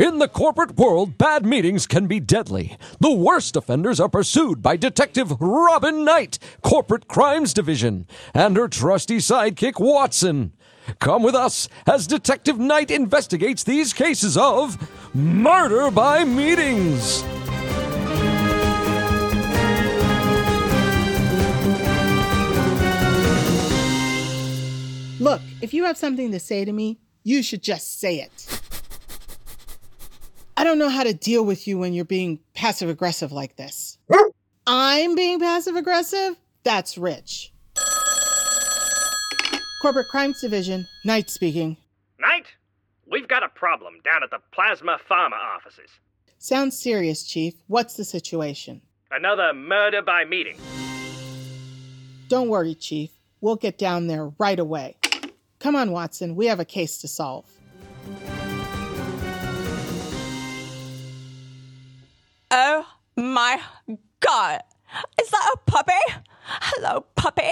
In the corporate world, bad meetings can be deadly. The worst offenders are pursued by Detective Robin Knight, Corporate Crimes Division, and her trusty sidekick Watson. Come with us as Detective Knight investigates these cases of murder by meetings. Look, if you have something to say to me, you should just say it. I don't know how to deal with you when you're being passive aggressive like this. I'm being passive aggressive? That's rich. Corporate Crimes Division, Knight speaking. Knight, we've got a problem down at the Plasma Pharma offices. Sounds serious, Chief. What's the situation? Another murder by meeting. Don't worry, Chief. We'll get down there right away. Come on, Watson. We have a case to solve. My god. Is that a puppy? Hello, puppy.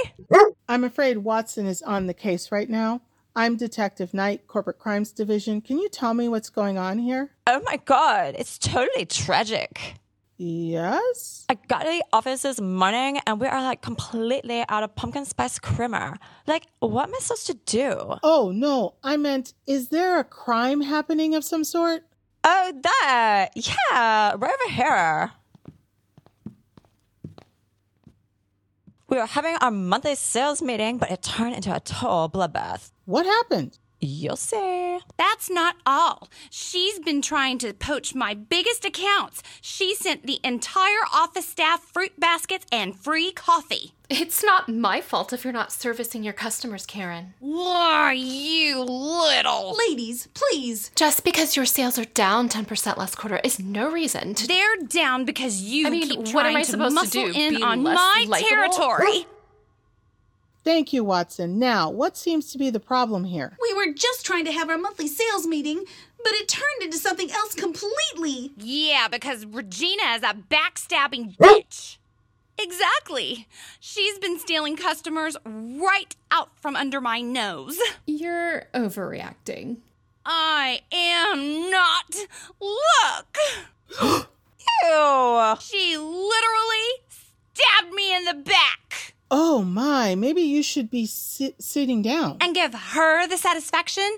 I'm afraid Watson is on the case right now. I'm Detective Knight, Corporate Crimes Division. Can you tell me what's going on here? Oh my god, it's totally tragic. Yes? I got to the office this morning and we are like completely out of pumpkin spice creamer. Like, what am I supposed to do? Oh, no. I meant, is there a crime happening of some sort? Oh, that. Yeah, right over here. We were having our monthly sales meeting, but it turned into a total bloodbath. What happened? You'll see. That's not all. She's been trying to poach my biggest accounts. She sent the entire office staff fruit baskets and free coffee. It's not my fault if you're not servicing your customers, Karen. Are you little? Ladies, please. Just because your sales are down 10% last quarter is no reason to. They're down because you I mean, keep what trying am I to supposed to muscle do, in be on my likable? territory. Thank you, Watson. Now, what seems to be the problem here? We were just trying to have our monthly sales meeting, but it turned into something else completely. yeah, because Regina is a backstabbing bitch. Exactly. She's been stealing customers right out from under my nose. You're overreacting. I am not. Look! Ew. She literally stabbed me in the back. Oh my, maybe you should be sit- sitting down. And give her the satisfaction?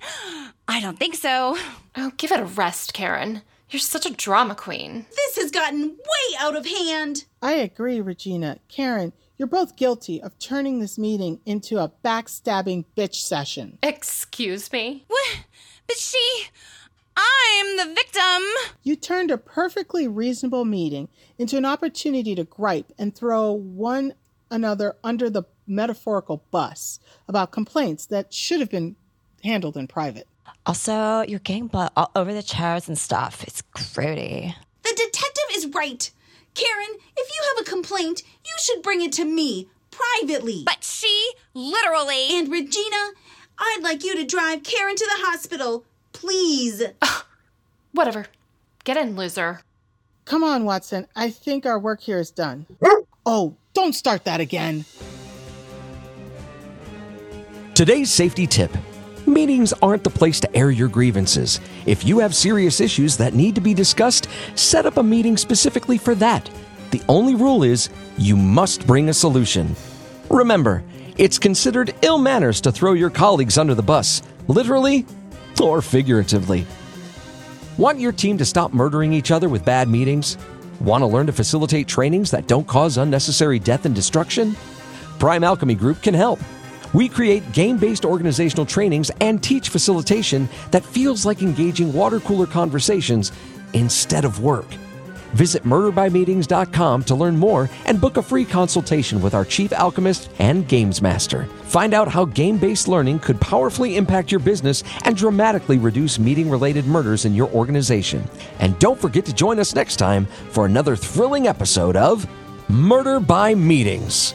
I don't think so. Oh, give it a rest, Karen. You're such a drama queen. This has gotten way out of hand. I agree, Regina. Karen, you're both guilty of turning this meeting into a backstabbing bitch session. Excuse me? What? But she. I'm the victim. You turned a perfectly reasonable meeting into an opportunity to gripe and throw one another under the metaphorical bus about complaints that should have been handled in private. Also, you're getting blood all over the chairs and stuff. It's grody. The detective is right. Karen, if you have a complaint, you should bring it to me privately. But she literally. and Regina, I'd like you to drive Karen to the hospital. Please. Whatever. Get in, loser. Come on, Watson. I think our work here is done. Oh, don't start that again. Today's safety tip meetings aren't the place to air your grievances. If you have serious issues that need to be discussed, set up a meeting specifically for that. The only rule is you must bring a solution. Remember, it's considered ill manners to throw your colleagues under the bus, literally or figuratively. Want your team to stop murdering each other with bad meetings? Want to learn to facilitate trainings that don't cause unnecessary death and destruction? Prime Alchemy Group can help. We create game based organizational trainings and teach facilitation that feels like engaging water cooler conversations instead of work. Visit murderbymeetings.com to learn more and book a free consultation with our chief alchemist and games master. Find out how game based learning could powerfully impact your business and dramatically reduce meeting related murders in your organization. And don't forget to join us next time for another thrilling episode of Murder by Meetings.